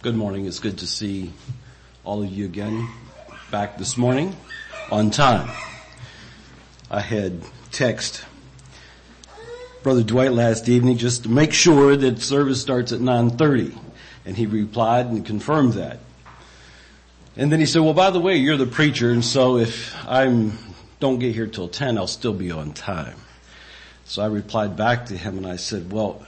Good morning. It's good to see all of you again back this morning on time. I had text Brother Dwight last evening just to make sure that service starts at 9.30 and he replied and confirmed that. And then he said, well by the way, you're the preacher and so if I don't get here till 10, I'll still be on time. So I replied back to him and I said, well,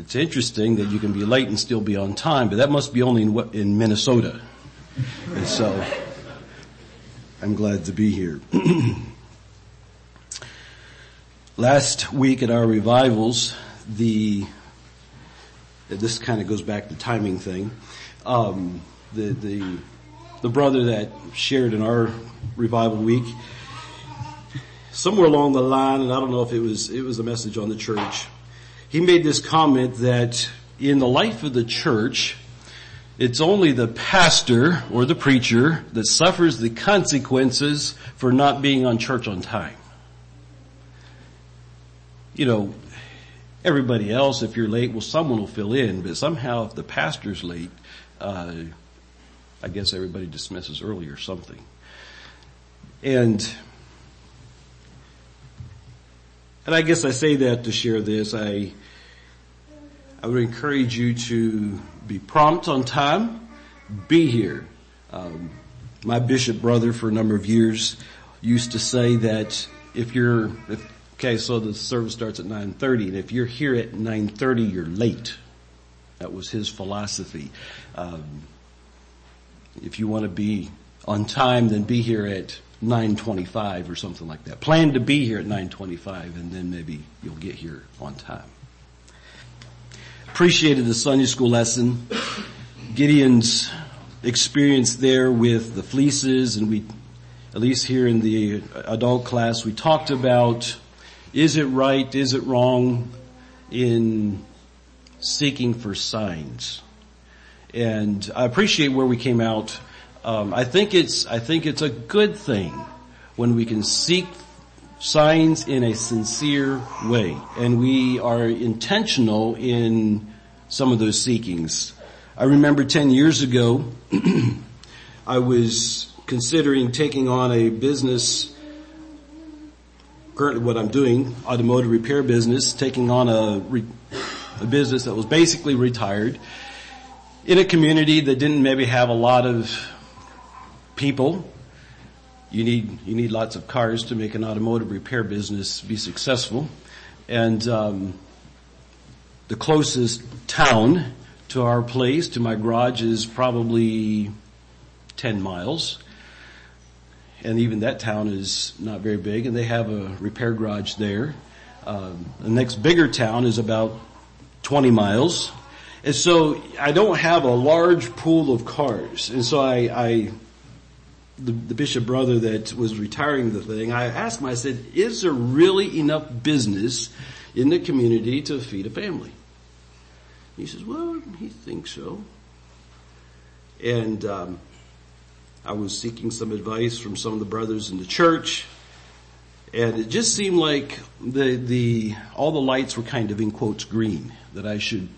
it's interesting that you can be late and still be on time, but that must be only in, in Minnesota. And so I'm glad to be here. Last week at our revivals, the this kind of goes back to timing thing. Um, the the the brother that shared in our revival week, somewhere along the line, and I don't know if it was it was a message on the church he made this comment that in the life of the church, it's only the pastor or the preacher that suffers the consequences for not being on church on time. You know, everybody else, if you're late, well someone will fill in, but somehow if the pastor's late, uh, I guess everybody dismisses early or something. And and I guess I say that to share this. I, I would encourage you to be prompt on time, be here. Um, my bishop brother for a number of years used to say that if you're, if, okay, so the service starts at 9.30 and if you're here at 9.30, you're late. That was his philosophy. Um, if you want to be on time, then be here at 925 or something like that. Plan to be here at 925 and then maybe you'll get here on time. Appreciated the Sunday school lesson. Gideon's experience there with the fleeces and we, at least here in the adult class, we talked about is it right, is it wrong in seeking for signs. And I appreciate where we came out um, I think it's I think it's a good thing when we can seek signs in a sincere way, and we are intentional in some of those seekings. I remember ten years ago, I was considering taking on a business. Currently, what I'm doing, automotive repair business, taking on a, re, a business that was basically retired in a community that didn't maybe have a lot of people. You need, you need lots of cars to make an automotive repair business be successful. And, um, the closest town to our place, to my garage is probably 10 miles. And even that town is not very big and they have a repair garage there. Um, the next bigger town is about 20 miles. And so I don't have a large pool of cars. And so I, I the, the, bishop brother that was retiring the thing, I asked him, I said, is there really enough business in the community to feed a family? He says, well, he thinks so. And um, I was seeking some advice from some of the brothers in the church, and it just seemed like the the all the lights were kind of in quotes green that I should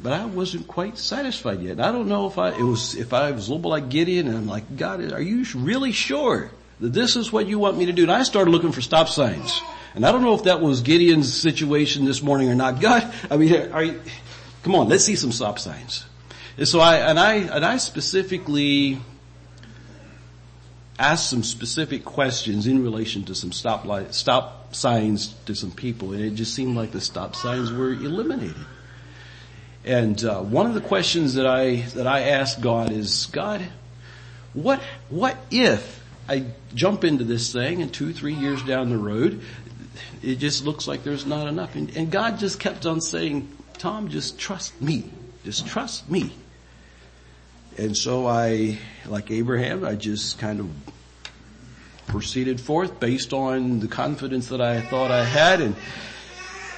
but I wasn't quite satisfied yet. I don't know if I, it was, if I was a little bit like Gideon and I'm like, God, are you really sure that this is what you want me to do? And I started looking for stop signs. And I don't know if that was Gideon's situation this morning or not. God, I mean, are you, come on, let's see some stop signs. And so I, and I, and I specifically asked some specific questions in relation to some stop light, stop signs to some people and it just seemed like the stop signs were eliminated. And uh, one of the questions that I that I ask God is, God, what what if I jump into this thing and two three years down the road, it just looks like there's not enough, and, and God just kept on saying, Tom, just trust me, just trust me. And so I, like Abraham, I just kind of proceeded forth based on the confidence that I thought I had and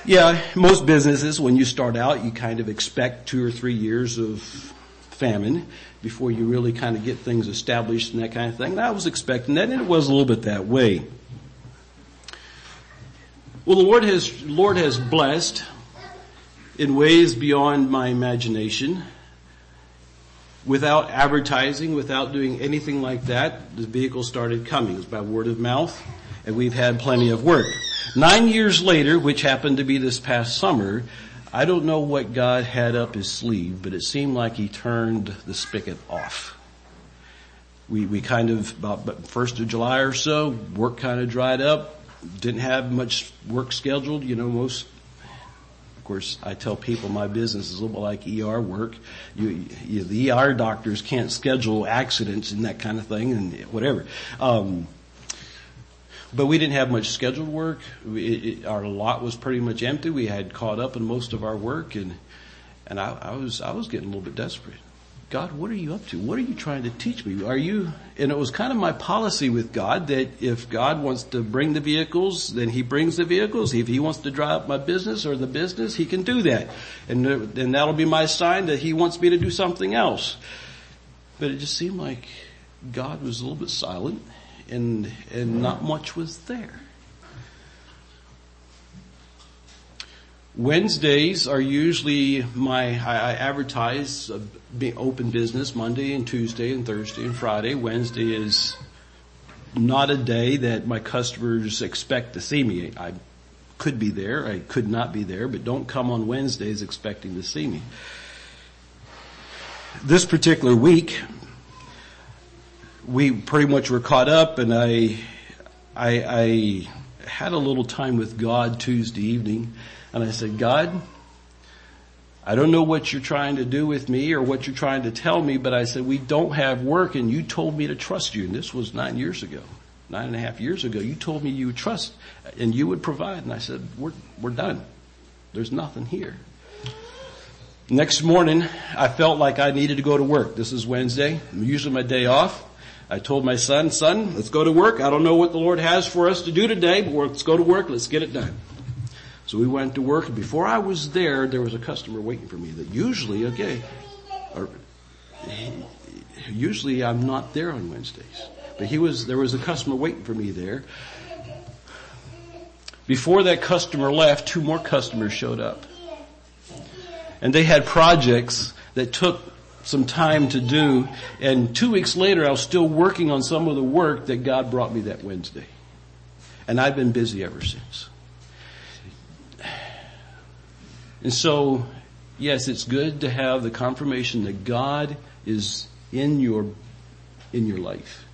yeah, most businesses, when you start out, you kind of expect two or three years of famine before you really kind of get things established and that kind of thing. And I was expecting that, and it was a little bit that way. Well, the Lord has, Lord has blessed in ways beyond my imagination. Without advertising, without doing anything like that, the vehicle started coming. It was by word of mouth, and we've had plenty of work. Nine years later, which happened to be this past summer, I don't know what God had up his sleeve, but it seemed like he turned the spigot off. We, we kind of, about first of July or so, work kind of dried up. Didn't have much work scheduled. You know, most, of course, I tell people my business is a little like ER work. You, you, the ER doctors can't schedule accidents and that kind of thing and whatever. Um, but we didn't have much scheduled work. It, our lot was pretty much empty. We had caught up in most of our work, and and I, I was I was getting a little bit desperate. God, what are you up to? What are you trying to teach me? Are you, and it was kind of my policy with God that if God wants to bring the vehicles, then He brings the vehicles. If He wants to drive my business or the business, He can do that. And, and that'll be my sign that He wants me to do something else. But it just seemed like God was a little bit silent and, and not much was there. Wednesdays are usually my, I, I advertise open business Monday and Tuesday and Thursday and Friday. Wednesday is not a day that my customers expect to see me. I could be there, I could not be there, but don't come on Wednesdays expecting to see me. This particular week, we pretty much were caught up and I, I, I had a little time with God Tuesday evening and I said, God, I don't know what you're trying to do with me or what you're trying to tell me, but I said, we don't have work and you told me to trust you. And this was nine years ago, nine and a half years ago. You told me you would trust and you would provide. And I said, we're, we're done. There's nothing here. Next morning, I felt like I needed to go to work. This is Wednesday, usually my day off. I told my son, son, let's go to work. I don't know what the Lord has for us to do today, but let's go to work. Let's get it done. So we went to work. Before I was there, there was a customer waiting for me that usually, okay, or, usually I'm not there on Wednesdays, but he was, there was a customer waiting for me there. Before that customer left, two more customers showed up. And they had projects that took some time to do. And two weeks later, I was still working on some of the work that God brought me that Wednesday. And I've been busy ever since. And so, yes, it's good to have the confirmation that God is in your, in your life.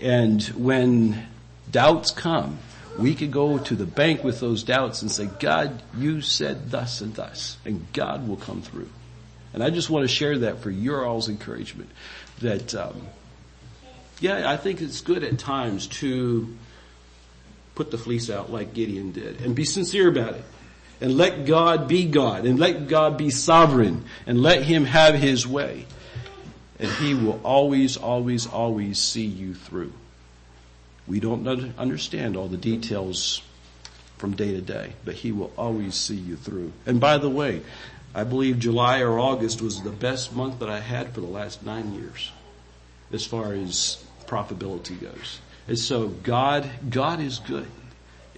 And when doubts come, we could go to the bank with those doubts and say, God, you said thus and thus, and God will come through. And I just want to share that for your all's encouragement. That, um, yeah, I think it's good at times to put the fleece out like Gideon did and be sincere about it. And let God be God and let God be sovereign and let Him have His way. And He will always, always, always see you through. We don't understand all the details from day to day, but He will always see you through. And by the way, I believe July or August was the best month that I had for the last nine years as far as profitability goes. And so God, God is good.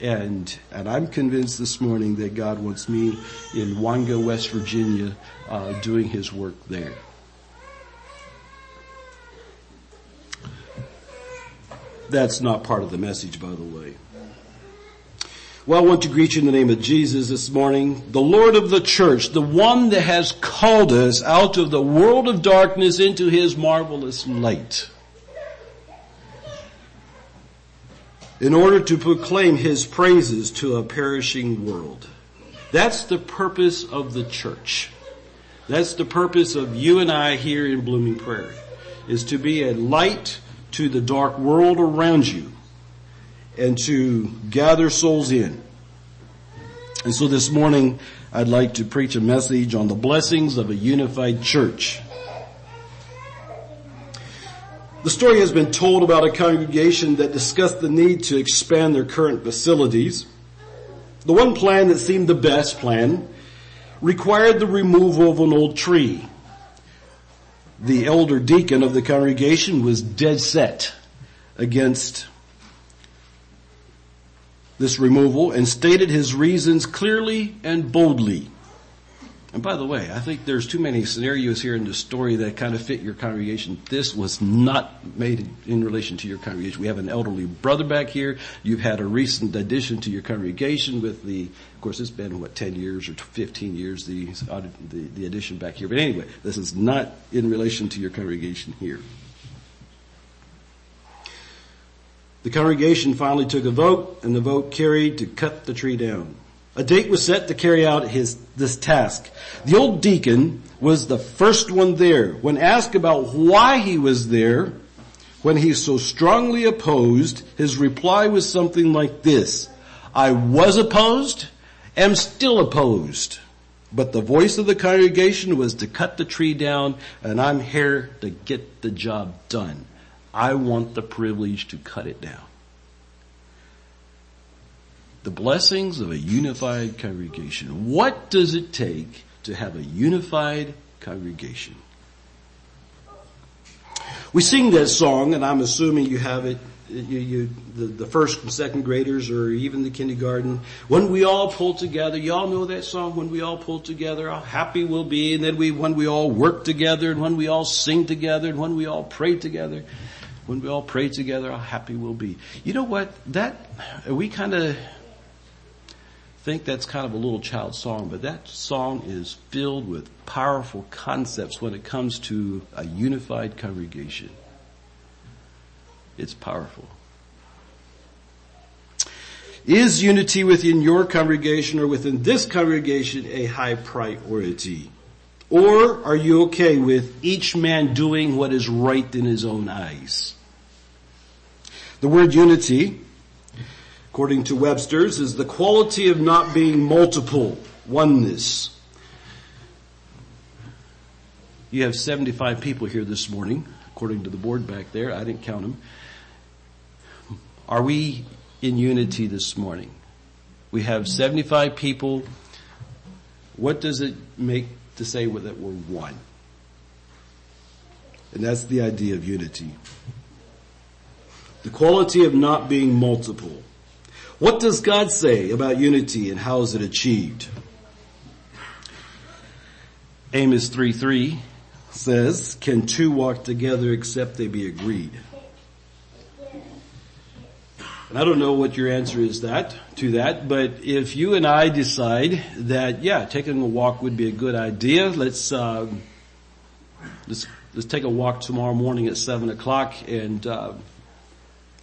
And, and I'm convinced this morning that God wants me in Wanga, West Virginia, uh, doing His work there. That's not part of the message, by the way. Well, I want to greet you in the name of Jesus this morning, the Lord of the church, the one that has called us out of the world of darkness into his marvelous light. In order to proclaim his praises to a perishing world. That's the purpose of the church. That's the purpose of you and I here in Blooming Prairie, is to be a light to the dark world around you and to gather souls in. And so this morning, I'd like to preach a message on the blessings of a unified church. The story has been told about a congregation that discussed the need to expand their current facilities. The one plan that seemed the best plan required the removal of an old tree. The elder deacon of the congregation was dead set against this removal and stated his reasons clearly and boldly. And by the way, I think there's too many scenarios here in the story that kind of fit your congregation. This was not made in relation to your congregation. We have an elderly brother back here. You've had a recent addition to your congregation with the, of course it's been what, 10 years or 15 years, the, the, the addition back here. But anyway, this is not in relation to your congregation here. The congregation finally took a vote and the vote carried to cut the tree down. A date was set to carry out his, this task. The old deacon was the first one there. When asked about why he was there, when he so strongly opposed, his reply was something like this. I was opposed, am still opposed. But the voice of the congregation was to cut the tree down and I'm here to get the job done. I want the privilege to cut it down the blessings of a unified congregation. What does it take to have a unified congregation? We sing that song, and I'm assuming you have it. You, you, the, the first and second graders, or even the kindergarten. When we all pull together, y'all know that song. When we all pull together, how happy we'll be. And then we, when we all work together, and when we all sing together, and when we all pray together, when we all pray together, how happy we'll be. You know what? That we kind of think that's kind of a little child song, but that song is filled with powerful concepts when it comes to a unified congregation. It's powerful. Is unity within your congregation or within this congregation a high priority? Or are you okay with each man doing what is right in his own eyes? The word unity according to Webster's, is the quality of not being multiple, oneness. You have 75 people here this morning, according to the board back there. I didn't count them. Are we in unity this morning? We have 75 people. What does it make to say that we're one? And that's the idea of unity. The quality of not being multiple. What does God say about unity and how is it achieved? Amos 3:3 says, "Can two walk together except they be agreed?" And I don't know what your answer is that to that, but if you and I decide that yeah, taking a walk would be a good idea, let's uh, let's let's take a walk tomorrow morning at seven o'clock, and uh,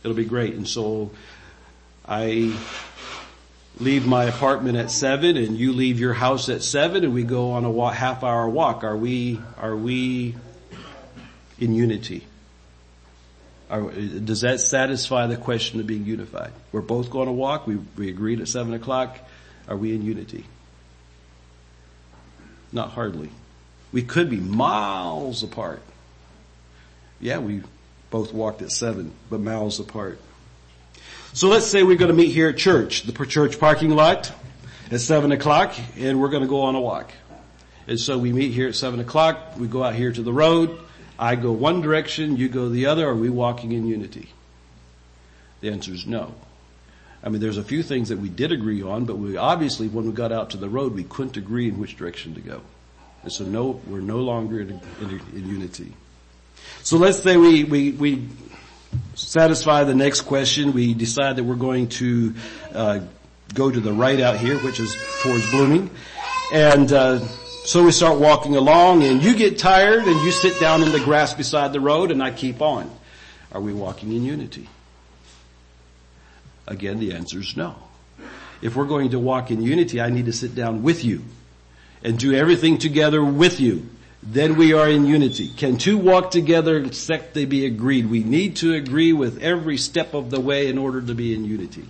it'll be great. And so I leave my apartment at seven and you leave your house at seven and we go on a walk, half hour walk. Are we, are we in unity? Are, does that satisfy the question of being unified? We're both going to walk. We, we agreed at seven o'clock. Are we in unity? Not hardly. We could be miles apart. Yeah, we both walked at seven, but miles apart. So let's say we're going to meet here at church, the church parking lot at seven o'clock and we're going to go on a walk. And so we meet here at seven o'clock, we go out here to the road, I go one direction, you go the other, are we walking in unity? The answer is no. I mean, there's a few things that we did agree on, but we obviously, when we got out to the road, we couldn't agree in which direction to go. And so no, we're no longer in, in, in unity. So let's say we, we, we satisfy the next question, we decide that we're going to uh, go to the right out here, which is towards Blooming. And uh, so we start walking along and you get tired and you sit down in the grass beside the road and I keep on. Are we walking in unity? Again, the answer is no. If we're going to walk in unity, I need to sit down with you and do everything together with you then we are in unity. Can two walk together except they be agreed? We need to agree with every step of the way in order to be in unity.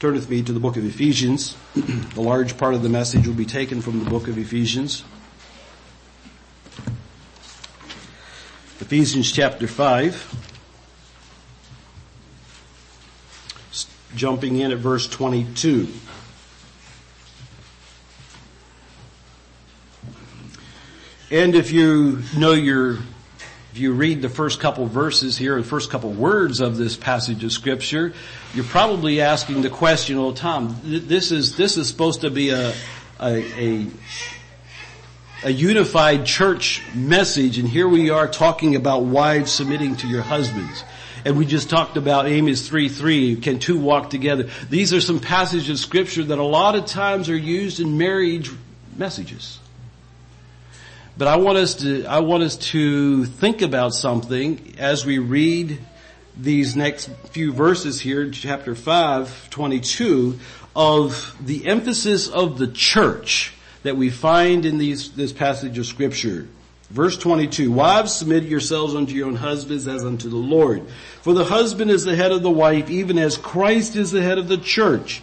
Turn with me to the book of Ephesians. a large part of the message will be taken from the book of Ephesians. Ephesians chapter 5. Jumping in at verse 22. And if you know your if you read the first couple verses here, the first couple words of this passage of scripture, you're probably asking the question, well Tom, this is, this is supposed to be a, a, a, a unified church message and here we are talking about wives submitting to your husbands. And we just talked about Amos 3.3, can two walk together? These are some passages of scripture that a lot of times are used in marriage messages. But I want us to, I want us to think about something as we read these next few verses here, chapter 5, 22, of the emphasis of the church that we find in these, this passage of scripture. Verse 22, wives submit yourselves unto your own husbands as unto the Lord. For the husband is the head of the wife, even as Christ is the head of the church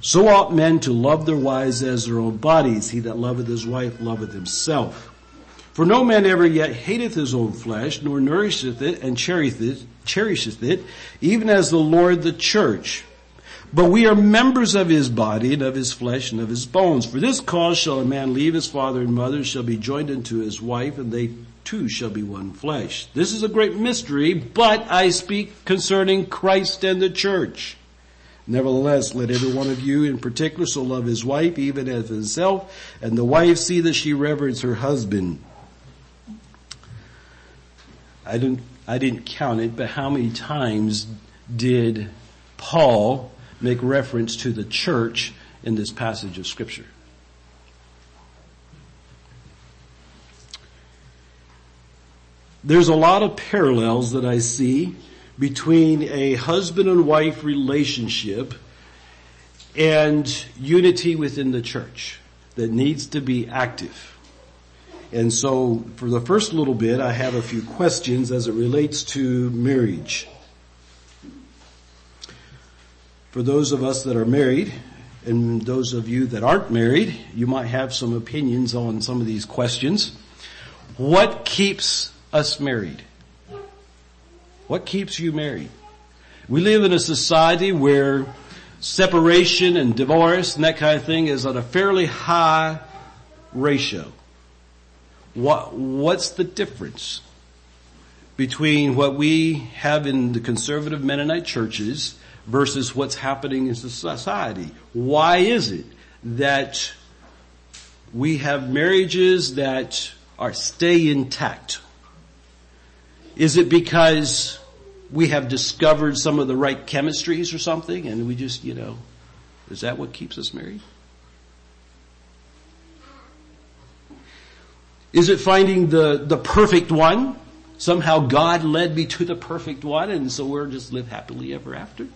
so ought men to love their wives as their own bodies. He that loveth his wife loveth himself. For no man ever yet hateth his own flesh, nor nourisheth it and cherisheth it, it, even as the Lord the church. But we are members of his body and of his flesh and of his bones. For this cause shall a man leave his father and mother, shall be joined unto his wife, and they two shall be one flesh. This is a great mystery, but I speak concerning Christ and the church. Nevertheless, let every one of you in particular so love his wife even as himself, and the wife see that she reverence her husband. I didn't, I didn't count it, but how many times did Paul make reference to the church in this passage of scripture? There's a lot of parallels that I see between a husband and wife relationship and unity within the church that needs to be active. And so for the first little bit, I have a few questions as it relates to marriage. For those of us that are married, and those of you that aren't married, you might have some opinions on some of these questions. What keeps us married? What keeps you married? We live in a society where separation and divorce and that kind of thing is at a fairly high ratio. What, what's the difference between what we have in the conservative Mennonite churches versus what's happening in society? Why is it that we have marriages that are stay intact? Is it because we have discovered some of the right chemistries or something and we just, you know, is that what keeps us married? Is it finding the, the perfect one? Somehow God led me to the perfect one and so we're just live happily ever after?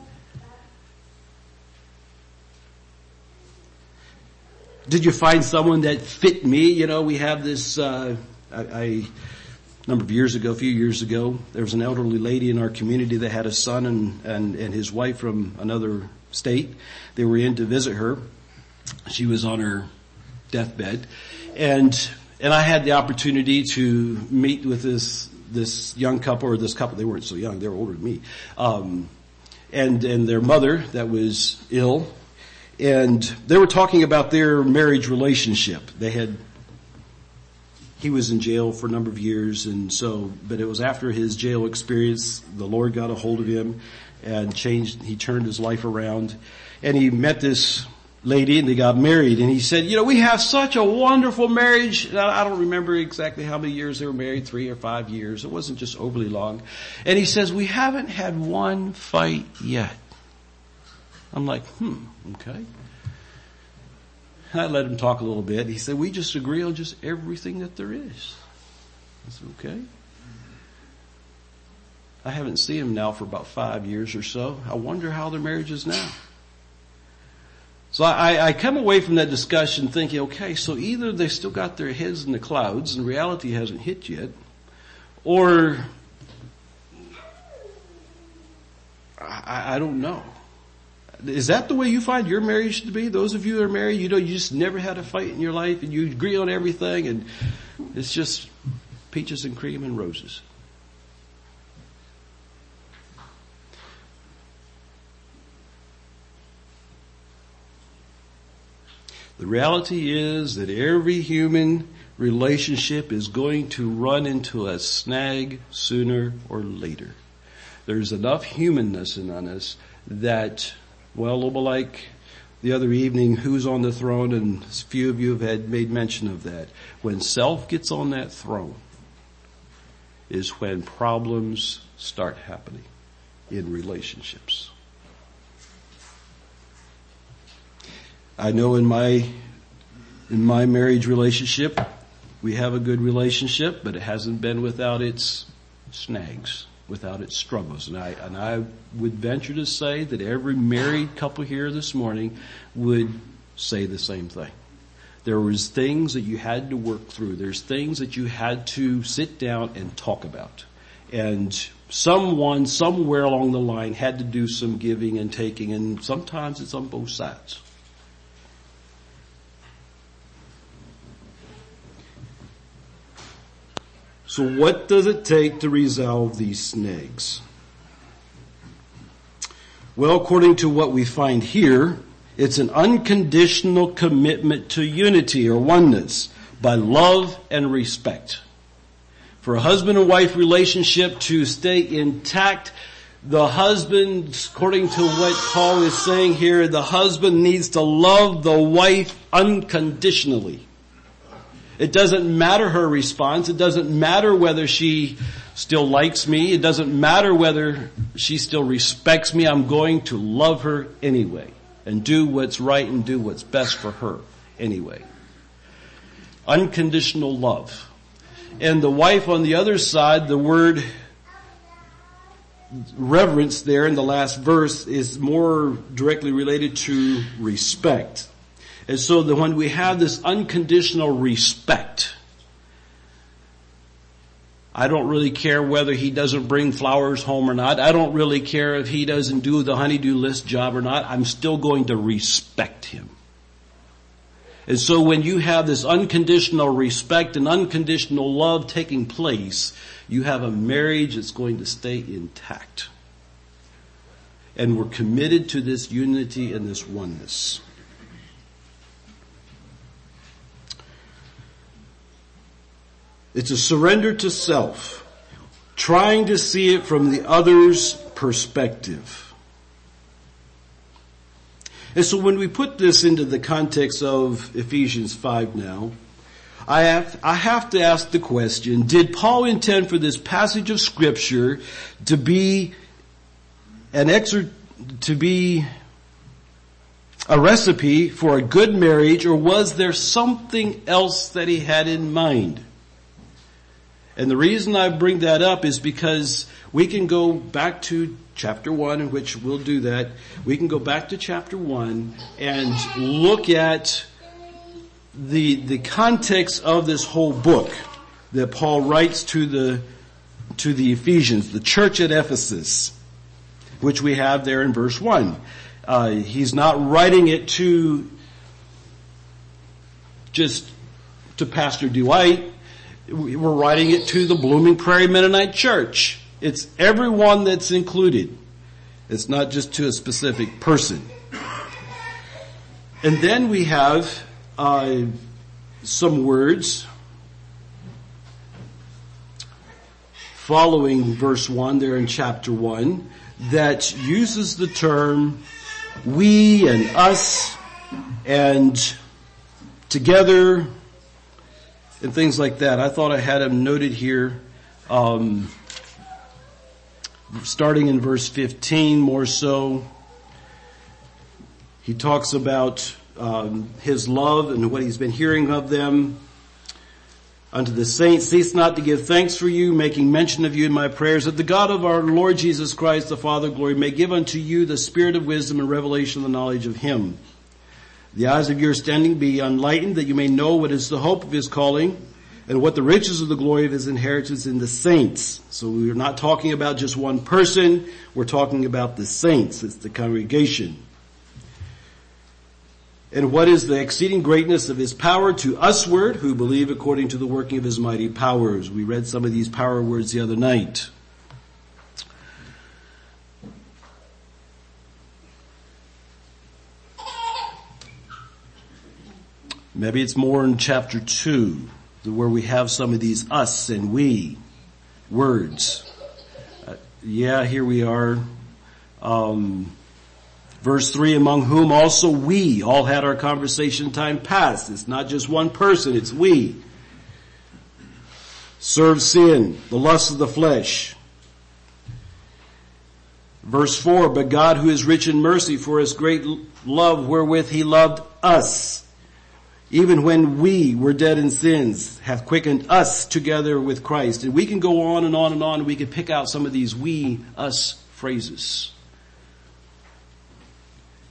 Did you find someone that fit me? You know, we have this, uh, I, I number of years ago, a few years ago, there was an elderly lady in our community that had a son and, and, and his wife from another state. They were in to visit her. She was on her deathbed and, and I had the opportunity to meet with this, this young couple or this couple. They weren't so young. They were older than me. Um, and, and their mother that was ill and they were talking about their marriage relationship. They had he was in jail for a number of years and so, but it was after his jail experience, the Lord got a hold of him and changed, he turned his life around and he met this lady and they got married and he said, you know, we have such a wonderful marriage. I don't remember exactly how many years they were married, three or five years. It wasn't just overly long. And he says, we haven't had one fight yet. I'm like, hmm, okay. I let him talk a little bit. He said, we just agree on just everything that there is. I said, okay. I haven't seen him now for about five years or so. I wonder how their marriage is now. So I, I come away from that discussion thinking, okay, so either they still got their heads in the clouds and reality hasn't hit yet, or I, I don't know. Is that the way you find your marriage to be? Those of you that are married, you know, you just never had a fight in your life and you agree on everything and it's just peaches and cream and roses. The reality is that every human relationship is going to run into a snag sooner or later. There's enough humanness in us that, well, like the other evening, who's on the throne, and a few of you have had made mention of that. When self gets on that throne is when problems start happening in relationships. I know in my, in my marriage relationship, we have a good relationship, but it hasn't been without its snags, without its struggles. And I, and I would venture to say that every married couple here this morning would say the same thing. There was things that you had to work through. There's things that you had to sit down and talk about. And someone somewhere along the line had to do some giving and taking and sometimes it's on both sides. So what does it take to resolve these snags? Well, according to what we find here, it's an unconditional commitment to unity or oneness by love and respect. For a husband and wife relationship to stay intact, the husband, according to what Paul is saying here, the husband needs to love the wife unconditionally. It doesn't matter her response. It doesn't matter whether she still likes me. It doesn't matter whether she still respects me. I'm going to love her anyway and do what's right and do what's best for her anyway. Unconditional love. And the wife on the other side, the word reverence there in the last verse is more directly related to respect. And so that when we have this unconditional respect, I don't really care whether he doesn't bring flowers home or not. I don't really care if he doesn't do the honeydew list job or not. I'm still going to respect him. And so when you have this unconditional respect and unconditional love taking place, you have a marriage that's going to stay intact. And we're committed to this unity and this oneness. It's a surrender to self, trying to see it from the other's perspective. And so when we put this into the context of Ephesians 5 now, I have, I have to ask the question, did Paul intend for this passage of scripture to be an exer, to be a recipe for a good marriage or was there something else that he had in mind? And the reason I bring that up is because we can go back to chapter one, in which we'll do that. We can go back to chapter one and look at the, the context of this whole book that Paul writes to the, to the Ephesians, the church at Ephesus, which we have there in verse one. Uh, he's not writing it to just to Pastor Dwight we're writing it to the Blooming Prairie Mennonite Church. It's everyone that's included. It's not just to a specific person. And then we have uh, some words following verse 1 there in chapter 1 that uses the term we and us and together and things like that. I thought I had them noted here, um, starting in verse 15 more so. He talks about um, his love and what he's been hearing of them. Unto the saints, cease not to give thanks for you, making mention of you in my prayers, that the God of our Lord Jesus Christ, the Father of glory, may give unto you the spirit of wisdom and revelation of the knowledge of him the eyes of your standing be enlightened that you may know what is the hope of his calling and what the riches of the glory of his inheritance in the saints. So we're not talking about just one person, we're talking about the saints, it's the congregation. And what is the exceeding greatness of his power to usward who believe according to the working of his mighty powers. We read some of these power words the other night. Maybe it's more in chapter two where we have some of these us and we words. Uh, yeah, here we are. Um, verse three, among whom also we all had our conversation time past. It's not just one person, it's we. Serve sin, the lust of the flesh. Verse four, but God who is rich in mercy for his great love wherewith he loved us even when we were dead in sins, hath quickened us together with Christ. And we can go on and on and on. We can pick out some of these we, us phrases.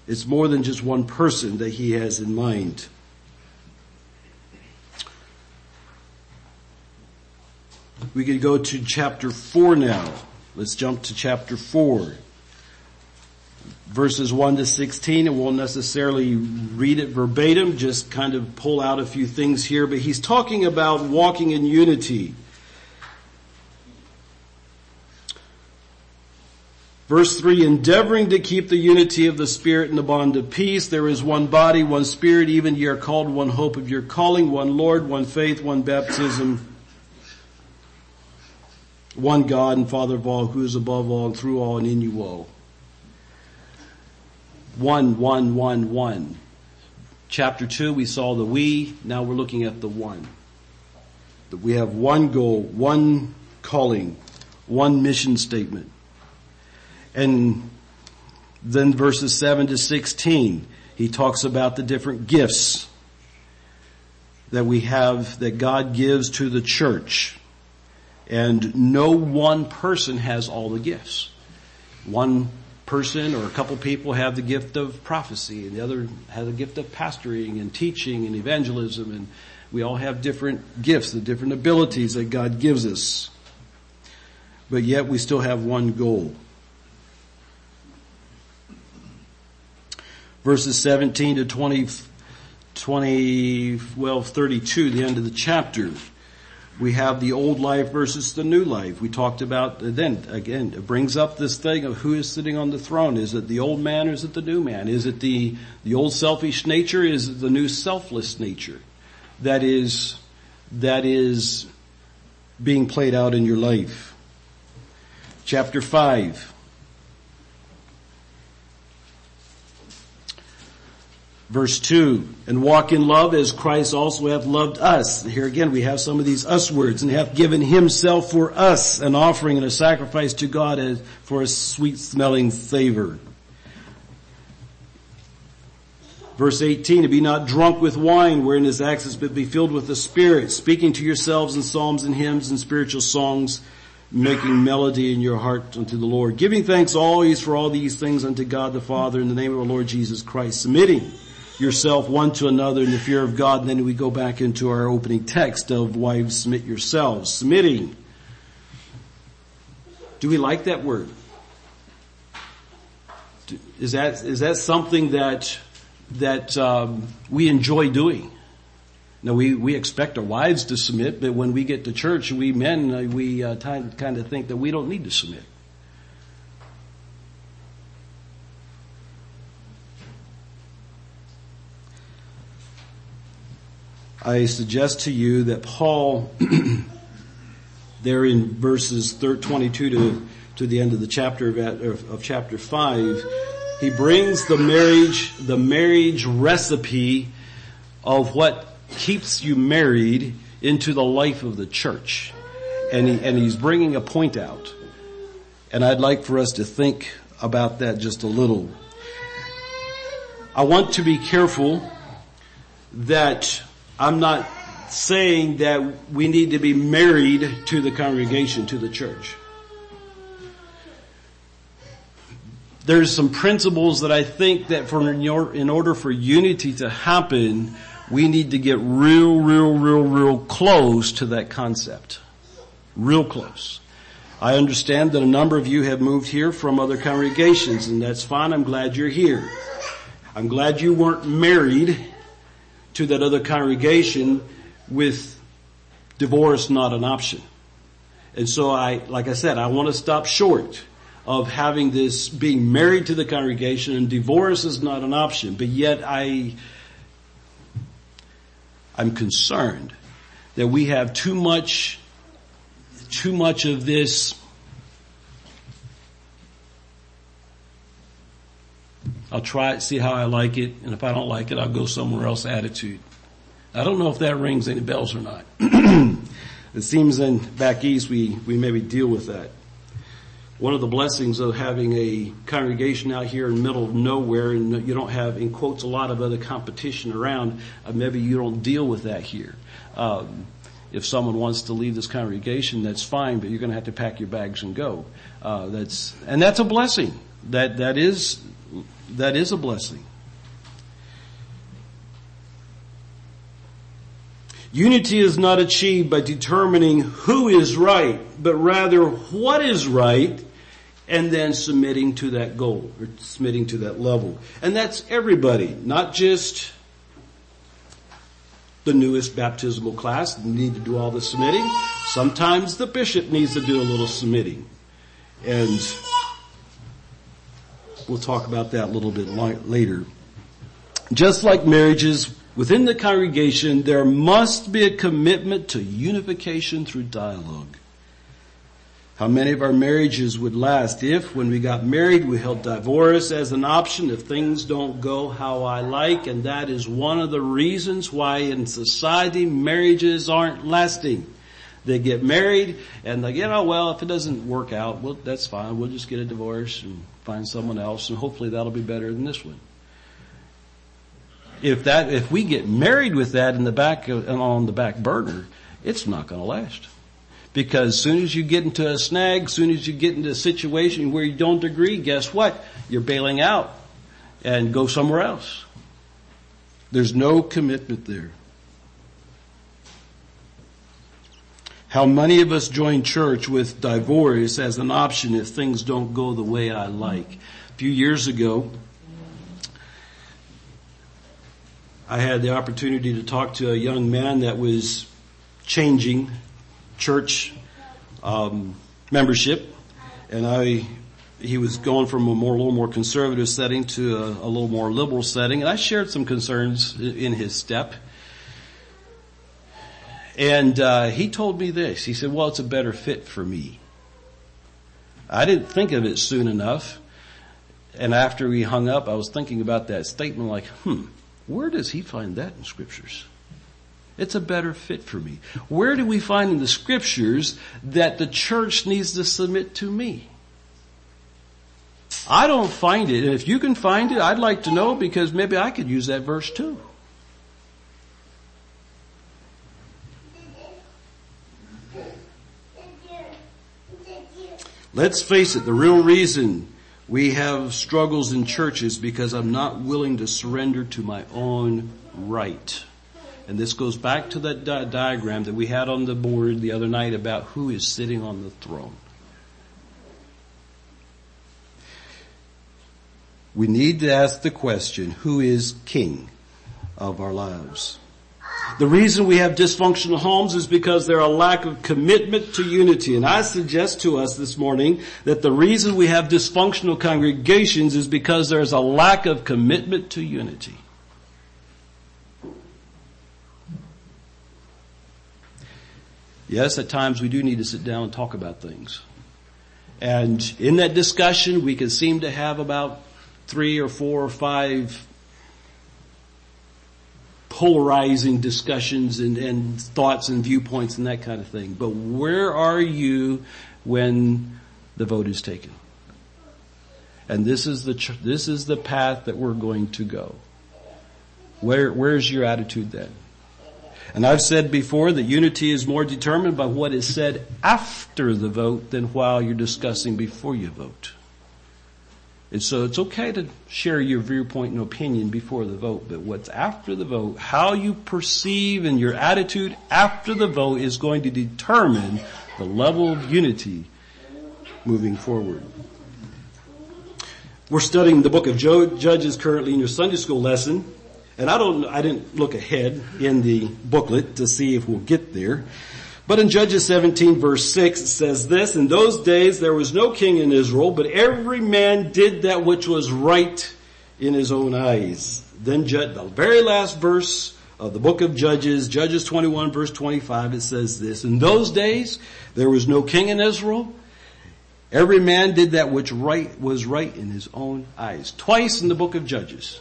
It's more than just one person that he has in mind. We could go to chapter four now. Let's jump to chapter four verses 1 to 16 and won't necessarily read it verbatim, just kind of pull out a few things here, but he's talking about walking in unity. Verse 3, endeavoring to keep the unity of the Spirit in the bond of peace. There is one body, one Spirit, even ye are called one hope of your calling, one Lord, one faith, one baptism, one God and Father of all, who is above all and through all and in you all one, one, one, one. Chapter two, we saw the we, now we're looking at the one. That we have one goal, one calling, one mission statement. And then verses 7 to 16, he talks about the different gifts that we have, that God gives to the church. And no one person has all the gifts. One person or a couple people have the gift of prophecy and the other has the gift of pastoring and teaching and evangelism and we all have different gifts, the different abilities that God gives us. But yet we still have one goal. Verses 17 to 20, 20, well, 32, the end of the chapter we have the old life versus the new life. We talked about, then again, it brings up this thing of who is sitting on the throne. Is it the old man or is it the new man? Is it the, the old selfish nature? Is it the new selfless nature that is, that is being played out in your life? Chapter 5. Verse 2, and walk in love as Christ also hath loved us. Here again we have some of these us words, and hath given himself for us an offering and a sacrifice to God as for a sweet smelling savor. Verse 18, to be not drunk with wine wherein is access, but be filled with the Spirit, speaking to yourselves in psalms and hymns and spiritual songs, making melody in your heart unto the Lord, giving thanks always for all these things unto God the Father in the name of our Lord Jesus Christ, submitting yourself one to another in the fear of God. And then we go back into our opening text of wives submit yourselves. Submitting. Do we like that word? Is that, is that something that, that um, we enjoy doing? Now we, we expect our wives to submit, but when we get to church, we men, uh, we uh, kind of think that we don't need to submit. I suggest to you that Paul, there in verses 22 to, to the end of the chapter of, of chapter 5, he brings the marriage, the marriage recipe of what keeps you married into the life of the church. And, he, and he's bringing a point out. And I'd like for us to think about that just a little. I want to be careful that I'm not saying that we need to be married to the congregation, to the church. There's some principles that I think that for in order for unity to happen, we need to get real, real, real, real close to that concept. Real close. I understand that a number of you have moved here from other congregations and that's fine. I'm glad you're here. I'm glad you weren't married to that other congregation with divorce not an option. And so I, like I said, I want to stop short of having this being married to the congregation and divorce is not an option, but yet I, I'm concerned that we have too much, too much of this I'll try it, see how I like it, and if I don't like it, I'll go somewhere else attitude. I don't know if that rings any bells or not. it seems in back east we, we maybe deal with that. One of the blessings of having a congregation out here in the middle of nowhere and you don't have, in quotes, a lot of other competition around, uh, maybe you don't deal with that here. Um, if someone wants to leave this congregation, that's fine, but you're going to have to pack your bags and go. Uh, that's and that's a blessing. That that is that is a blessing. Unity is not achieved by determining who is right, but rather what is right and then submitting to that goal or submitting to that level. And that's everybody, not just the newest baptismal class need to do all the submitting. Sometimes the bishop needs to do a little submitting. And we'll talk about that a little bit later. Just like marriages within the congregation, there must be a commitment to unification through dialogue. How many of our marriages would last if when we got married we held divorce as an option if things don't go how I like and that is one of the reasons why in society marriages aren't lasting. They get married and they, you oh, know, well if it doesn't work out, well that's fine, we'll just get a divorce and find someone else and hopefully that'll be better than this one. If that, if we get married with that in the back, on the back burner, it's not gonna last. Because as soon as you get into a snag, as soon as you get into a situation where you don't agree, guess what? You're bailing out and go somewhere else. There's no commitment there. How many of us join church with divorce as an option if things don't go the way I like? A few years ago, I had the opportunity to talk to a young man that was changing church um, membership, and I he was going from a more a little more conservative setting to a, a little more liberal setting, and I shared some concerns in his step. And uh, he told me this. He said, "Well, it's a better fit for me." I didn't think of it soon enough, and after we hung up, I was thinking about that statement, like, "Hmm, where does he find that in scriptures?" It's a better fit for me. Where do we find in the scriptures that the church needs to submit to me? I don't find it, and if you can find it, I'd like to know because maybe I could use that verse too. Let's face it, the real reason we have struggles in churches because I'm not willing to surrender to my own right. And this goes back to that di- diagram that we had on the board the other night about who is sitting on the throne. We need to ask the question, who is king of our lives? The reason we have dysfunctional homes is because there are a lack of commitment to unity. And I suggest to us this morning that the reason we have dysfunctional congregations is because there's a lack of commitment to unity. Yes, at times we do need to sit down and talk about things. And in that discussion, we can seem to have about three or four or five polarizing discussions and, and thoughts and viewpoints and that kind of thing. But where are you when the vote is taken? And this is the, this is the path that we're going to go. Where, where's your attitude then? And I've said before that unity is more determined by what is said after the vote than while you're discussing before you vote. And so it's okay to share your viewpoint and opinion before the vote, but what's after the vote, how you perceive and your attitude after the vote is going to determine the level of unity moving forward. We're studying the book of Judges currently in your Sunday school lesson, and I don't, I didn't look ahead in the booklet to see if we'll get there. But in Judges 17 verse 6 it says this, in those days there was no king in Israel, but every man did that which was right in his own eyes. Then the very last verse of the book of Judges, Judges 21 verse 25, it says this, in those days there was no king in Israel, Every man did that which right was right in his own eyes. Twice in the book of Judges,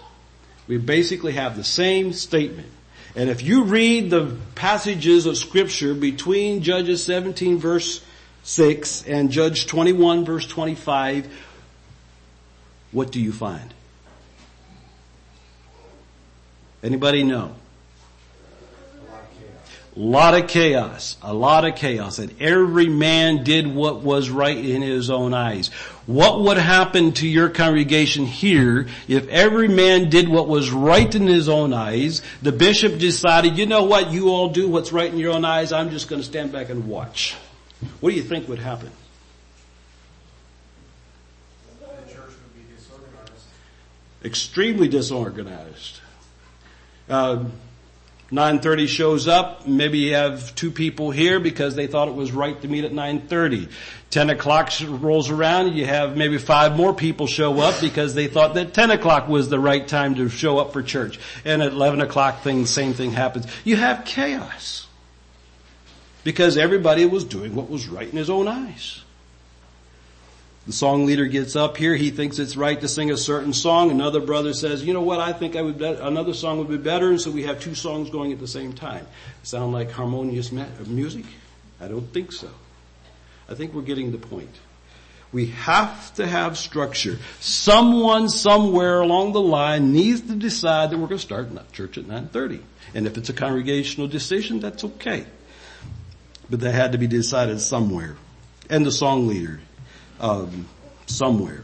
we basically have the same statement. And if you read the passages of scripture between Judges 17 verse 6 and Judge 21 verse 25, what do you find? Anybody know? A lot of chaos. A lot of chaos. And every man did what was right in his own eyes. What would happen to your congregation here if every man did what was right in his own eyes? The bishop decided, you know what, you all do what's right in your own eyes, I'm just gonna stand back and watch. What do you think would happen? The church would be disorganized. Extremely disorganized. Uh, 9.30 shows up, maybe you have two people here because they thought it was right to meet at 9.30. 10 o'clock rolls around, you have maybe five more people show up because they thought that 10 o'clock was the right time to show up for church. And at 11 o'clock thing, same thing happens. You have chaos. Because everybody was doing what was right in his own eyes. The song leader gets up here. He thinks it's right to sing a certain song. Another brother says, you know what? I think I would, another song would be better. And so we have two songs going at the same time. Sound like harmonious music? I don't think so. I think we're getting the point. We have to have structure. Someone somewhere along the line needs to decide that we're going to start church at 9.30. And if it's a congregational decision, that's okay. But that had to be decided somewhere. And the song leader um, somewhere.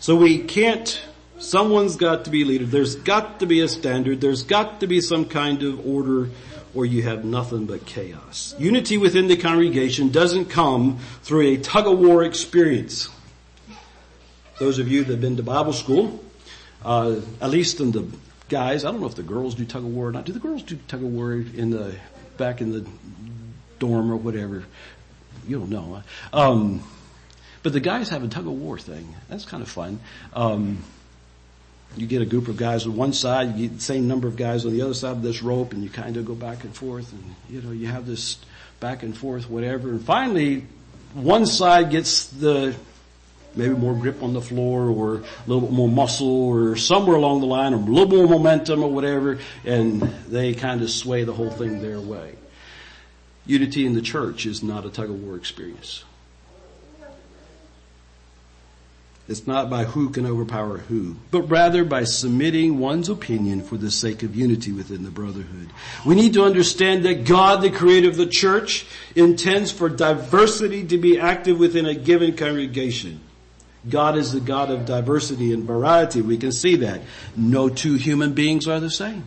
So we can't, someone's got to be leader. There's got to be a standard. There's got to be some kind of order or you have nothing but chaos. Unity within the congregation doesn't come through a tug of war experience. Those of you that have been to Bible school, uh, at least in the guys, I don't know if the girls do tug of war or not. Do the girls do tug of war in the, back in the dorm or whatever? You don't know. Um, but the guys have a tug of war thing. That's kind of fun. Um, you get a group of guys on one side, you get the same number of guys on the other side of this rope, and you kind of go back and forth, and you know you have this back and forth, whatever. And finally, one side gets the maybe more grip on the floor, or a little bit more muscle, or somewhere along the line, or a little more momentum, or whatever, and they kind of sway the whole thing their way. Unity in the church is not a tug of war experience. It's not by who can overpower who, but rather by submitting one's opinion for the sake of unity within the brotherhood. We need to understand that God, the creator of the church, intends for diversity to be active within a given congregation. God is the God of diversity and variety. We can see that. No two human beings are the same.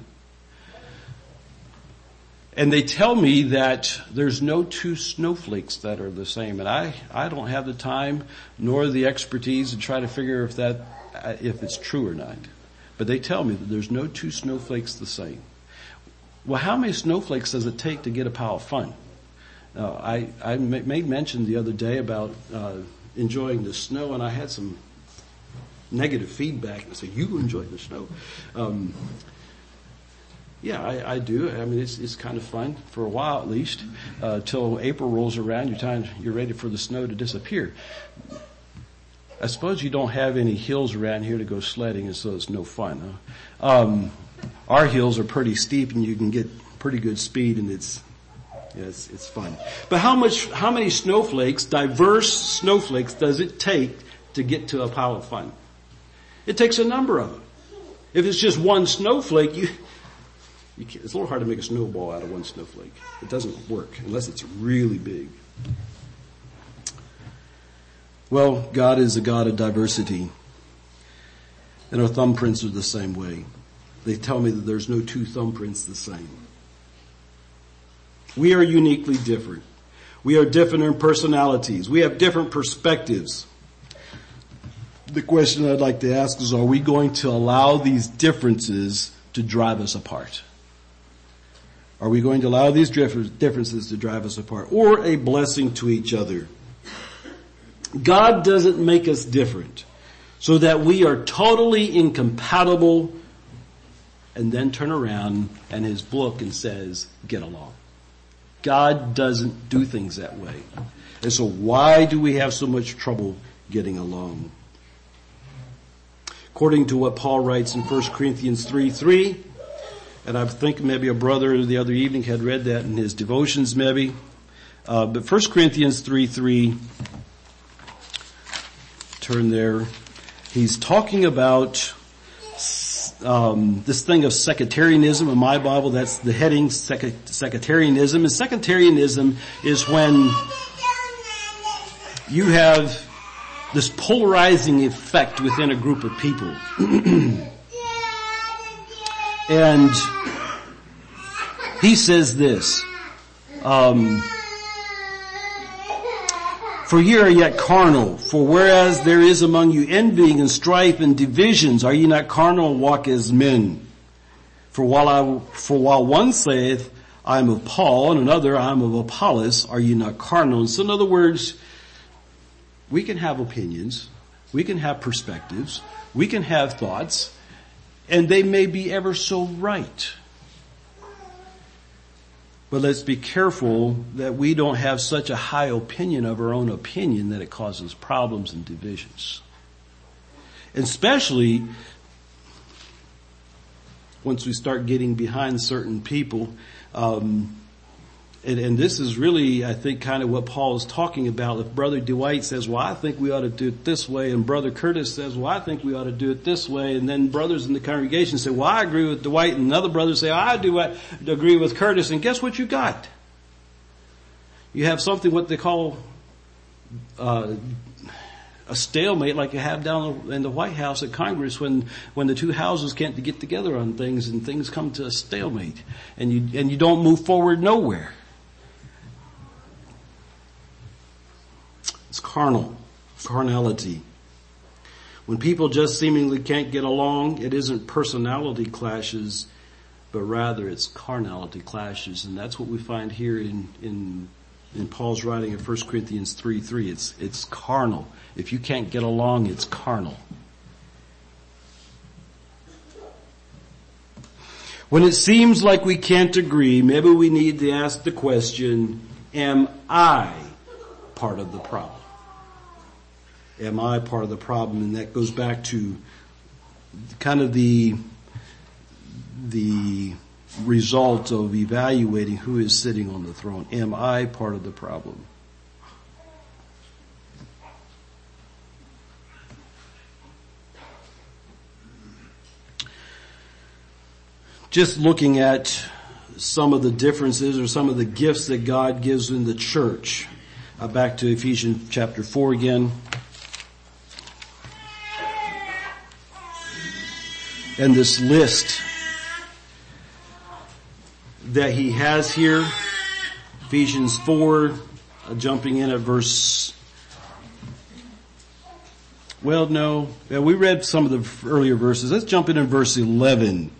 And they tell me that there's no two snowflakes that are the same. And I, I don't have the time nor the expertise to try to figure if that, if it's true or not. But they tell me that there's no two snowflakes the same. Well, how many snowflakes does it take to get a pile of fun? Uh, I, I made mention the other day about uh, enjoying the snow, and I had some negative feedback. I said, "You enjoy the snow." Um, yeah, I, I, do. I mean, it's, it's kind of fun for a while at least, uh, till April rolls around. You're time, you're ready for the snow to disappear. I suppose you don't have any hills around here to go sledding, and so it's no fun. Huh? Um, our hills are pretty steep, and you can get pretty good speed, and it's yeah, it's, it's fun. But how much, how many snowflakes, diverse snowflakes, does it take to get to a pile of fun? It takes a number of them. If it's just one snowflake, you it's a little hard to make a snowball out of one snowflake. It doesn't work unless it's really big. Well, God is a God of diversity. And our thumbprints are the same way. They tell me that there's no two thumbprints the same. We are uniquely different. We are different in personalities. We have different perspectives. The question I'd like to ask is, are we going to allow these differences to drive us apart? Are we going to allow these differences to drive us apart or a blessing to each other? God doesn't make us different so that we are totally incompatible and then turn around and his book and says, get along. God doesn't do things that way. And so why do we have so much trouble getting along? According to what Paul writes in 1 Corinthians 3, 3, and I think maybe a brother the other evening had read that in his devotions maybe, uh, but 1 Corinthians 3, 3, turn there, he's talking about um, this thing of sectarianism in my Bible. That's the heading, sectarianism. And sectarianism is when you have this polarizing effect within a group of people. and he says this. Um, for ye are yet carnal, for whereas there is among you envying and strife and divisions, are ye not carnal and walk as men? For while I, for while one saith, I am of Paul, and another, I am of Apollos, are ye not carnal? So in other words, we can have opinions, we can have perspectives, we can have thoughts, and they may be ever so right. But let's be careful that we don't have such a high opinion of our own opinion that it causes problems and divisions. Especially once we start getting behind certain people, um, and, and, this is really, I think, kind of what Paul is talking about. If Brother Dwight says, well, I think we ought to do it this way, and Brother Curtis says, well, I think we ought to do it this way, and then brothers in the congregation say, well, I agree with Dwight, and another brother say, I do agree with Curtis, and guess what you got? You have something what they call, uh, a stalemate like you have down in the White House at Congress when, when the two houses can't get together on things and things come to a stalemate and you, and you don't move forward nowhere. It's carnal. Carnality. When people just seemingly can't get along, it isn't personality clashes, but rather it's carnality clashes. And that's what we find here in, in, in Paul's writing in 1 Corinthians 3, 3. It's, it's carnal. If you can't get along, it's carnal. When it seems like we can't agree, maybe we need to ask the question, am I part of the problem? Am I part of the problem? And that goes back to kind of the, the result of evaluating who is sitting on the throne. Am I part of the problem? Just looking at some of the differences or some of the gifts that God gives in the church. Uh, back to Ephesians chapter 4 again. And this list that he has here, Ephesians 4, uh, jumping in at verse, well no, yeah, we read some of the earlier verses. Let's jump in in verse 11.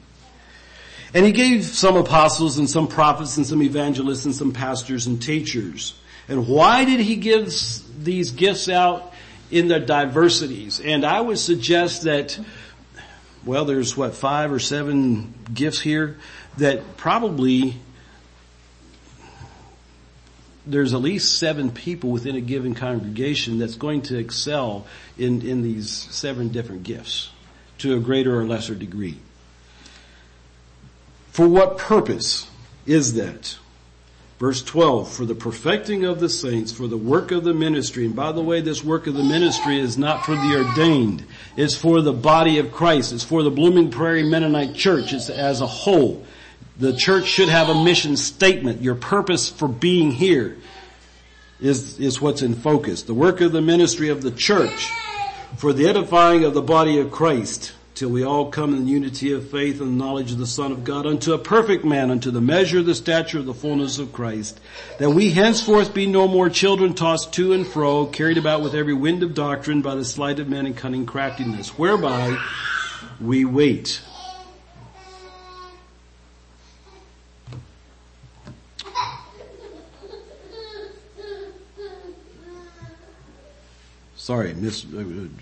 And he gave some apostles and some prophets and some evangelists and some pastors and teachers. And why did he give these gifts out in their diversities? And I would suggest that well, there's what, five or seven gifts here that probably there's at least seven people within a given congregation that's going to excel in, in these seven different gifts to a greater or lesser degree. For what purpose is that? Verse 12, for the perfecting of the saints, for the work of the ministry. And by the way, this work of the ministry is not for the ordained. It's for the body of Christ. It's for the Blooming Prairie Mennonite Church it's as a whole. The church should have a mission statement, your purpose for being here. is, is what's in focus. The work of the ministry of the church for the edifying of the body of Christ till we all come in the unity of faith and knowledge of the Son of God unto a perfect man, unto the measure of the stature of the fullness of Christ, that we henceforth be no more children tossed to and fro, carried about with every wind of doctrine by the sleight of men and cunning craftiness, whereby we wait sorry, mis-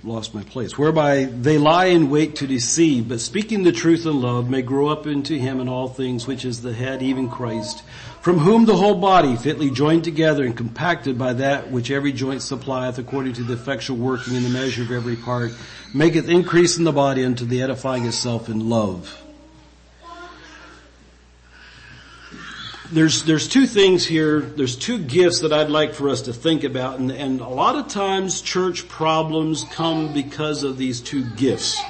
lost my place, whereby they lie in wait to deceive, but speaking the truth in love may grow up into him in all things, which is the head, even Christ, from whom the whole body, fitly joined together and compacted by that which every joint supplieth according to the effectual working in the measure of every part, maketh increase in the body unto the edifying itself in love. There's there's two things here. There's two gifts that I'd like for us to think about, and, and a lot of times church problems come because of these two gifts,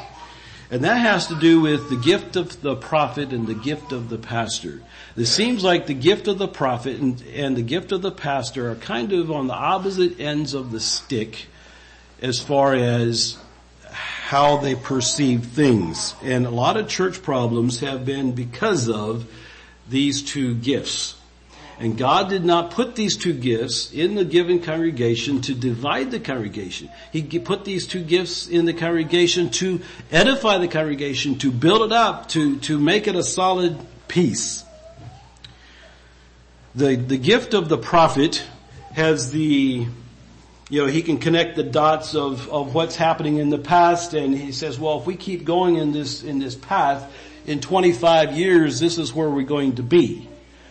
and that has to do with the gift of the prophet and the gift of the pastor. It seems like the gift of the prophet and, and the gift of the pastor are kind of on the opposite ends of the stick as far as how they perceive things, and a lot of church problems have been because of these two gifts. And God did not put these two gifts in the given congregation to divide the congregation. He put these two gifts in the congregation to edify the congregation, to build it up, to, to make it a solid piece. The, the gift of the prophet has the, you know, he can connect the dots of, of what's happening in the past and he says, well, if we keep going in this, in this path, in 25 years, this is where we're going to be.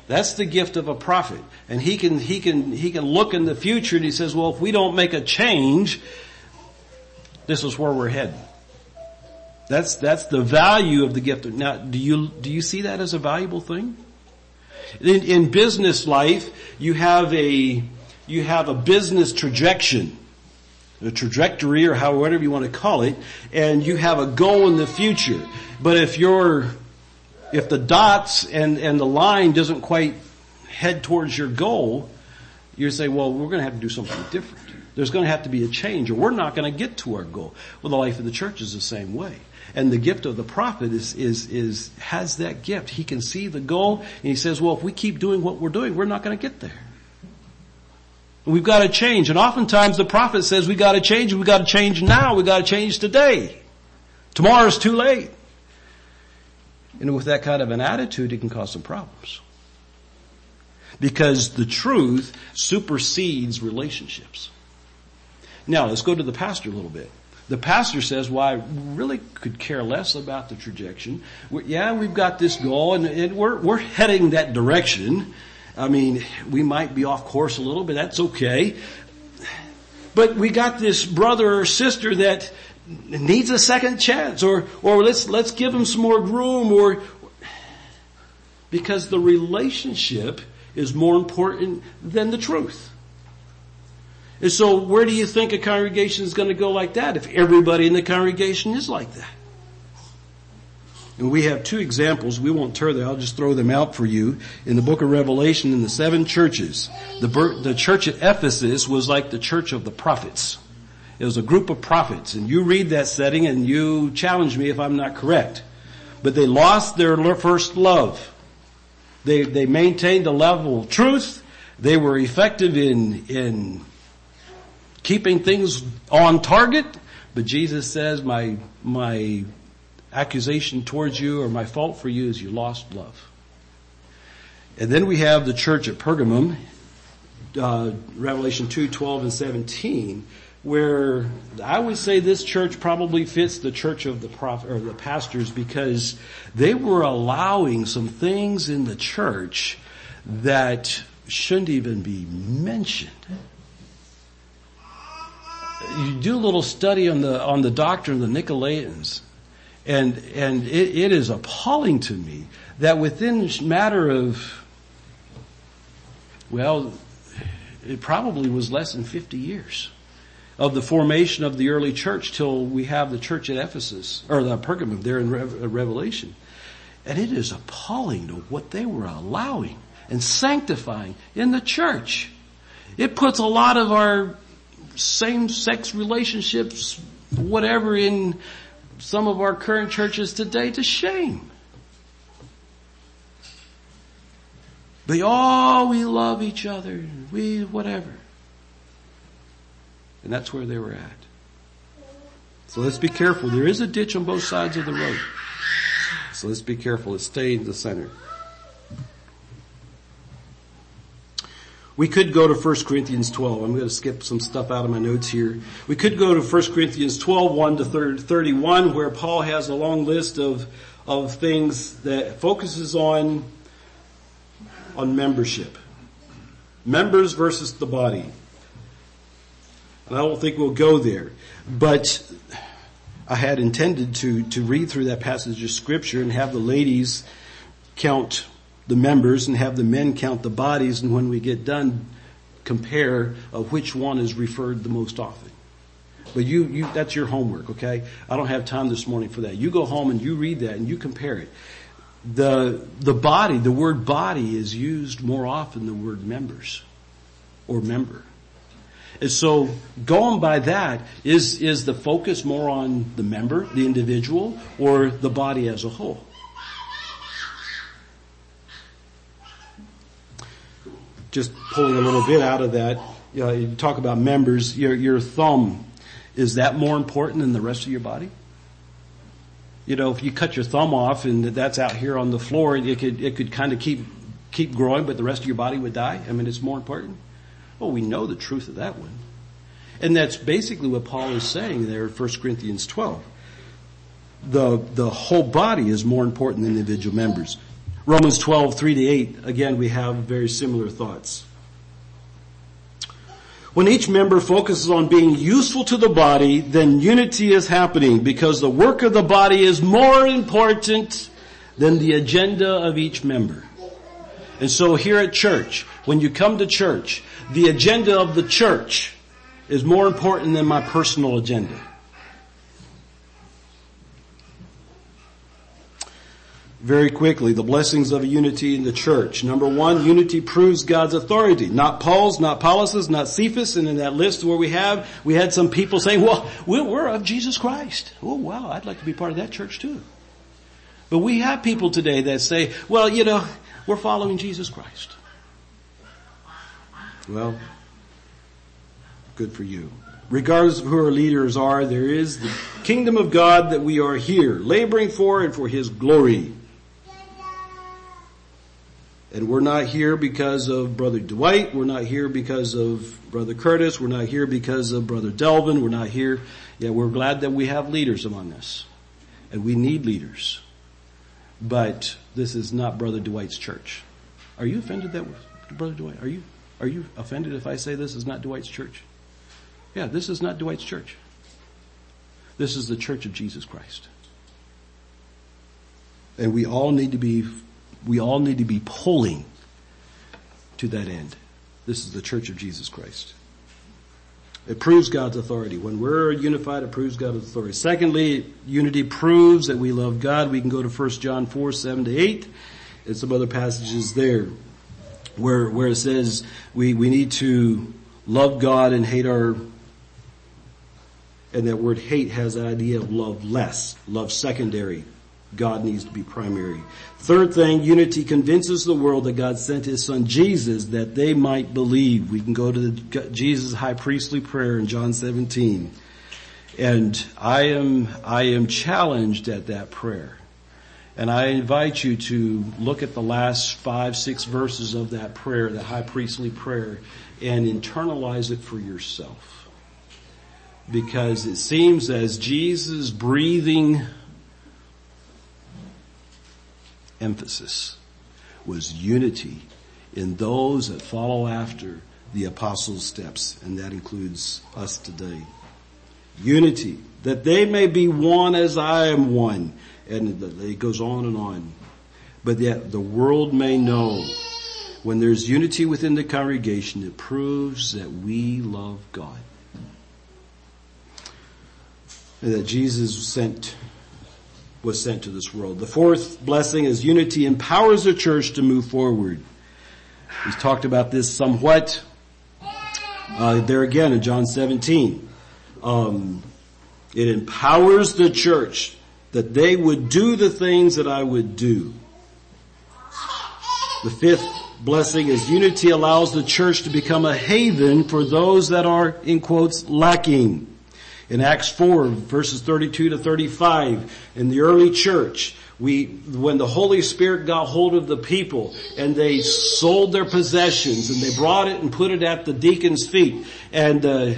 That's the gift of a prophet. And he can, he can, he can look in the future and he says, well, if we don't make a change, this is where we're heading. That's, that's the value of the gift. Now, do you, do you see that as a valuable thing? In, in business life, you have a, you have a business trajectory a trajectory or however you want to call it, and you have a goal in the future. But if you're, if the dots and, and the line doesn't quite head towards your goal, you say, well, we're going to have to do something different. There's going to have to be a change or we're not going to get to our goal. Well, the life of the church is the same way. And the gift of the prophet is, is, is, has that gift. He can see the goal and he says, well, if we keep doing what we're doing, we're not going to get there. We've got to change. And oftentimes the prophet says "We've got to change. We've got to change now. We've got to change today. Tomorrow's too late. And with that kind of an attitude, it can cause some problems. Because the truth supersedes relationships. Now let's go to the pastor a little bit. The pastor says, well, I really could care less about the trajectory. Yeah, we've got this goal and, we're, we're heading that direction. I mean, we might be off course a little, but that's okay. But we got this brother or sister that needs a second chance or, or let's, let's give them some more room or, because the relationship is more important than the truth. And so where do you think a congregation is going to go like that if everybody in the congregation is like that? And we have two examples. We won't turn there. I'll just throw them out for you. In the book of Revelation, in the seven churches, the, the church at Ephesus was like the church of the prophets. It was a group of prophets. And you read that setting and you challenge me if I'm not correct. But they lost their first love. They, they maintained a level of truth. They were effective in, in keeping things on target. But Jesus says, my, my accusation towards you or my fault for you is you lost love. And then we have the church at Pergamum, uh, Revelation 2, 12 and 17, where I would say this church probably fits the church of the prophet or the pastors because they were allowing some things in the church that shouldn't even be mentioned. You do a little study on the on the doctrine of the Nicolaitans, and, and it, it is appalling to me that within matter of, well, it probably was less than 50 years of the formation of the early church till we have the church at Ephesus, or the Pergamum there in uh, Revelation. And it is appalling to what they were allowing and sanctifying in the church. It puts a lot of our same-sex relationships, whatever, in some of our current churches today to shame. But oh, we love each other, we whatever. And that's where they were at. So let's be careful. There is a ditch on both sides of the road. So let's be careful. Let's stay in the center. We could go to 1 Corinthians 12. I'm going to skip some stuff out of my notes here. We could go to 1 Corinthians 12, 1 to 31, where Paul has a long list of, of things that focuses on, on membership. Members versus the body. And I don't think we'll go there. But I had intended to, to read through that passage of scripture and have the ladies count the members and have the men count the bodies and when we get done compare of which one is referred the most often. But you, you, that's your homework, okay? I don't have time this morning for that. You go home and you read that and you compare it. The, the body, the word body is used more often than the word members or member. And so going by that, is, is the focus more on the member, the individual, or the body as a whole? Just pulling a little bit out of that, you, know, you talk about members, your, your thumb, is that more important than the rest of your body? You know, if you cut your thumb off and that's out here on the floor, it could, it could kind of keep, keep growing, but the rest of your body would die. I mean, it's more important. Well, we know the truth of that one. And that's basically what Paul is saying there in 1 Corinthians 12. The, the whole body is more important than individual members. Romans 12, 3 to 8, again, we have very similar thoughts. When each member focuses on being useful to the body, then unity is happening because the work of the body is more important than the agenda of each member. And so here at church, when you come to church, the agenda of the church is more important than my personal agenda. Very quickly the blessings of unity in the church. Number one, unity proves God's authority. Not Paul's, not Apollos', not Cephas, and in that list where we have, we had some people saying, well, we're of Jesus Christ. Oh wow, I'd like to be part of that church too. But we have people today that say, well, you know, we're following Jesus Christ. Well, good for you. Regardless of who our leaders are, there is the kingdom of God that we are here, laboring for and for His glory. And we're not here because of Brother Dwight. We're not here because of Brother Curtis. We're not here because of Brother Delvin. We're not here. Yeah, we're glad that we have leaders among us. And we need leaders. But this is not Brother Dwight's church. Are you offended that Brother Dwight? Are you, are you offended if I say this is not Dwight's church? Yeah, this is not Dwight's church. This is the church of Jesus Christ. And we all need to be we all need to be pulling to that end. This is the church of Jesus Christ. It proves God's authority. When we're unified, it proves God's authority. Secondly, unity proves that we love God. We can go to 1 John 4, 7 to 8, and some other passages there where, where it says we, we need to love God and hate our, and that word hate has the idea of love less, love secondary, God needs to be primary. Third thing, unity convinces the world that God sent His Son Jesus that they might believe. We can go to the Jesus high priestly prayer in John 17. And I am, I am challenged at that prayer. And I invite you to look at the last five, six verses of that prayer, the high priestly prayer, and internalize it for yourself. Because it seems as Jesus breathing emphasis was unity in those that follow after the apostles' steps, and that includes us today. Unity, that they may be one as I am one. And it goes on and on. But yet the world may know when there's unity within the congregation, it proves that we love God. And that Jesus sent was sent to this world. The fourth blessing is unity empowers the church to move forward. We've talked about this somewhat. Uh, there again in John 17. Um, it empowers the church that they would do the things that I would do. The fifth blessing is unity allows the church to become a haven for those that are, in quotes, lacking. In Acts 4 verses 32 to 35, in the early church, we, when the Holy Spirit got hold of the people and they sold their possessions and they brought it and put it at the deacon's feet and, uh,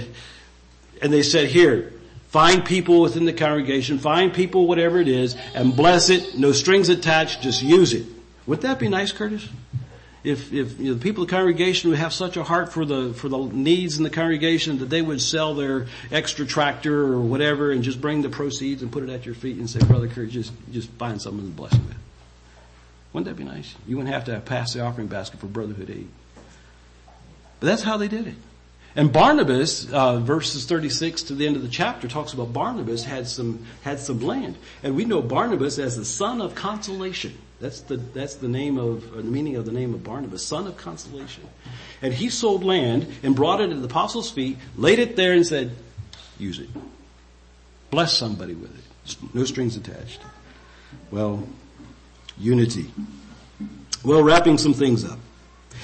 and they said, here, find people within the congregation, find people, whatever it is, and bless it, no strings attached, just use it. Would that be nice, Curtis? If, if you know, the people of the congregation would have such a heart for the, for the needs in the congregation that they would sell their extra tractor or whatever and just bring the proceeds and put it at your feet and say, Brother Kurt, just, just find something to bless you with. Wouldn't that be nice? You wouldn't have to pass the offering basket for brotherhood aid. But that's how they did it. And Barnabas, uh, verses 36 to the end of the chapter talks about Barnabas had some, had some land. And we know Barnabas as the son of consolation. That's the, that's the name of, the meaning of the name of Barnabas, son of consolation. And he sold land and brought it at the apostles' feet, laid it there and said, use it. Bless somebody with it. No strings attached. Well, unity. Well, wrapping some things up.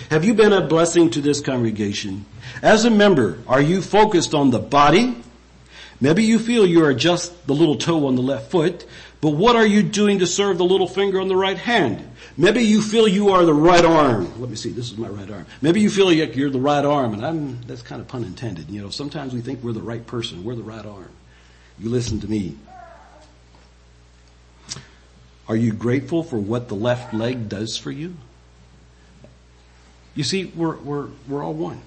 Have you been a blessing to this congregation? As a member, are you focused on the body? Maybe you feel you are just the little toe on the left foot, but what are you doing to serve the little finger on the right hand? Maybe you feel you are the right arm. Let me see, this is my right arm. Maybe you feel like you're the right arm, and I'm, that's kind of pun intended. You know, sometimes we think we're the right person, we're the right arm. You listen to me. Are you grateful for what the left leg does for you? You see, we're, we're, we're all one.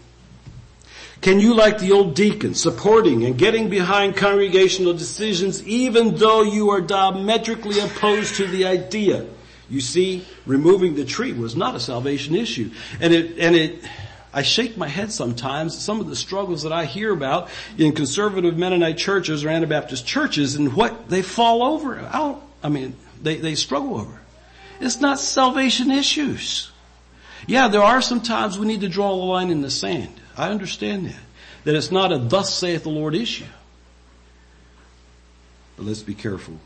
Can you, like the old deacon, supporting and getting behind congregational decisions even though you are diametrically opposed to the idea? You see, removing the tree was not a salvation issue. And it, and it, I shake my head sometimes some of the struggles that I hear about in conservative Mennonite churches or Anabaptist churches and what they fall over out. I mean, they, they struggle over. It's not salvation issues. Yeah, there are some times we need to draw a line in the sand. I understand that. That it's not a thus saith the Lord issue. But let's be careful.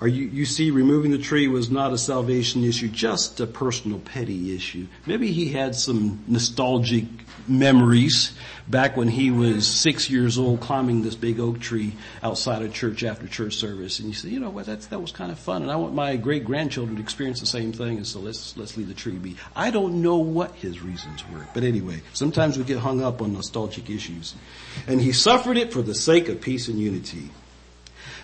Or you, you see removing the tree was not a salvation issue, just a personal petty issue. Maybe he had some nostalgic memories back when he was six years old climbing this big oak tree outside of church after church service. And you say, you know what, that's, that was kind of fun and I want my great grandchildren to experience the same thing and so let's, let's leave the tree be. I don't know what his reasons were, but anyway, sometimes we get hung up on nostalgic issues. And he suffered it for the sake of peace and unity.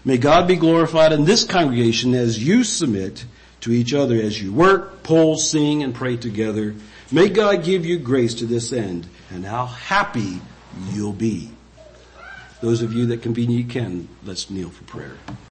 May God be glorified in this congregation as you submit to each other as you work, pull, sing, and pray together. May God give you grace to this end and how happy you'll be. Those of you that conveniently can, let's kneel for prayer.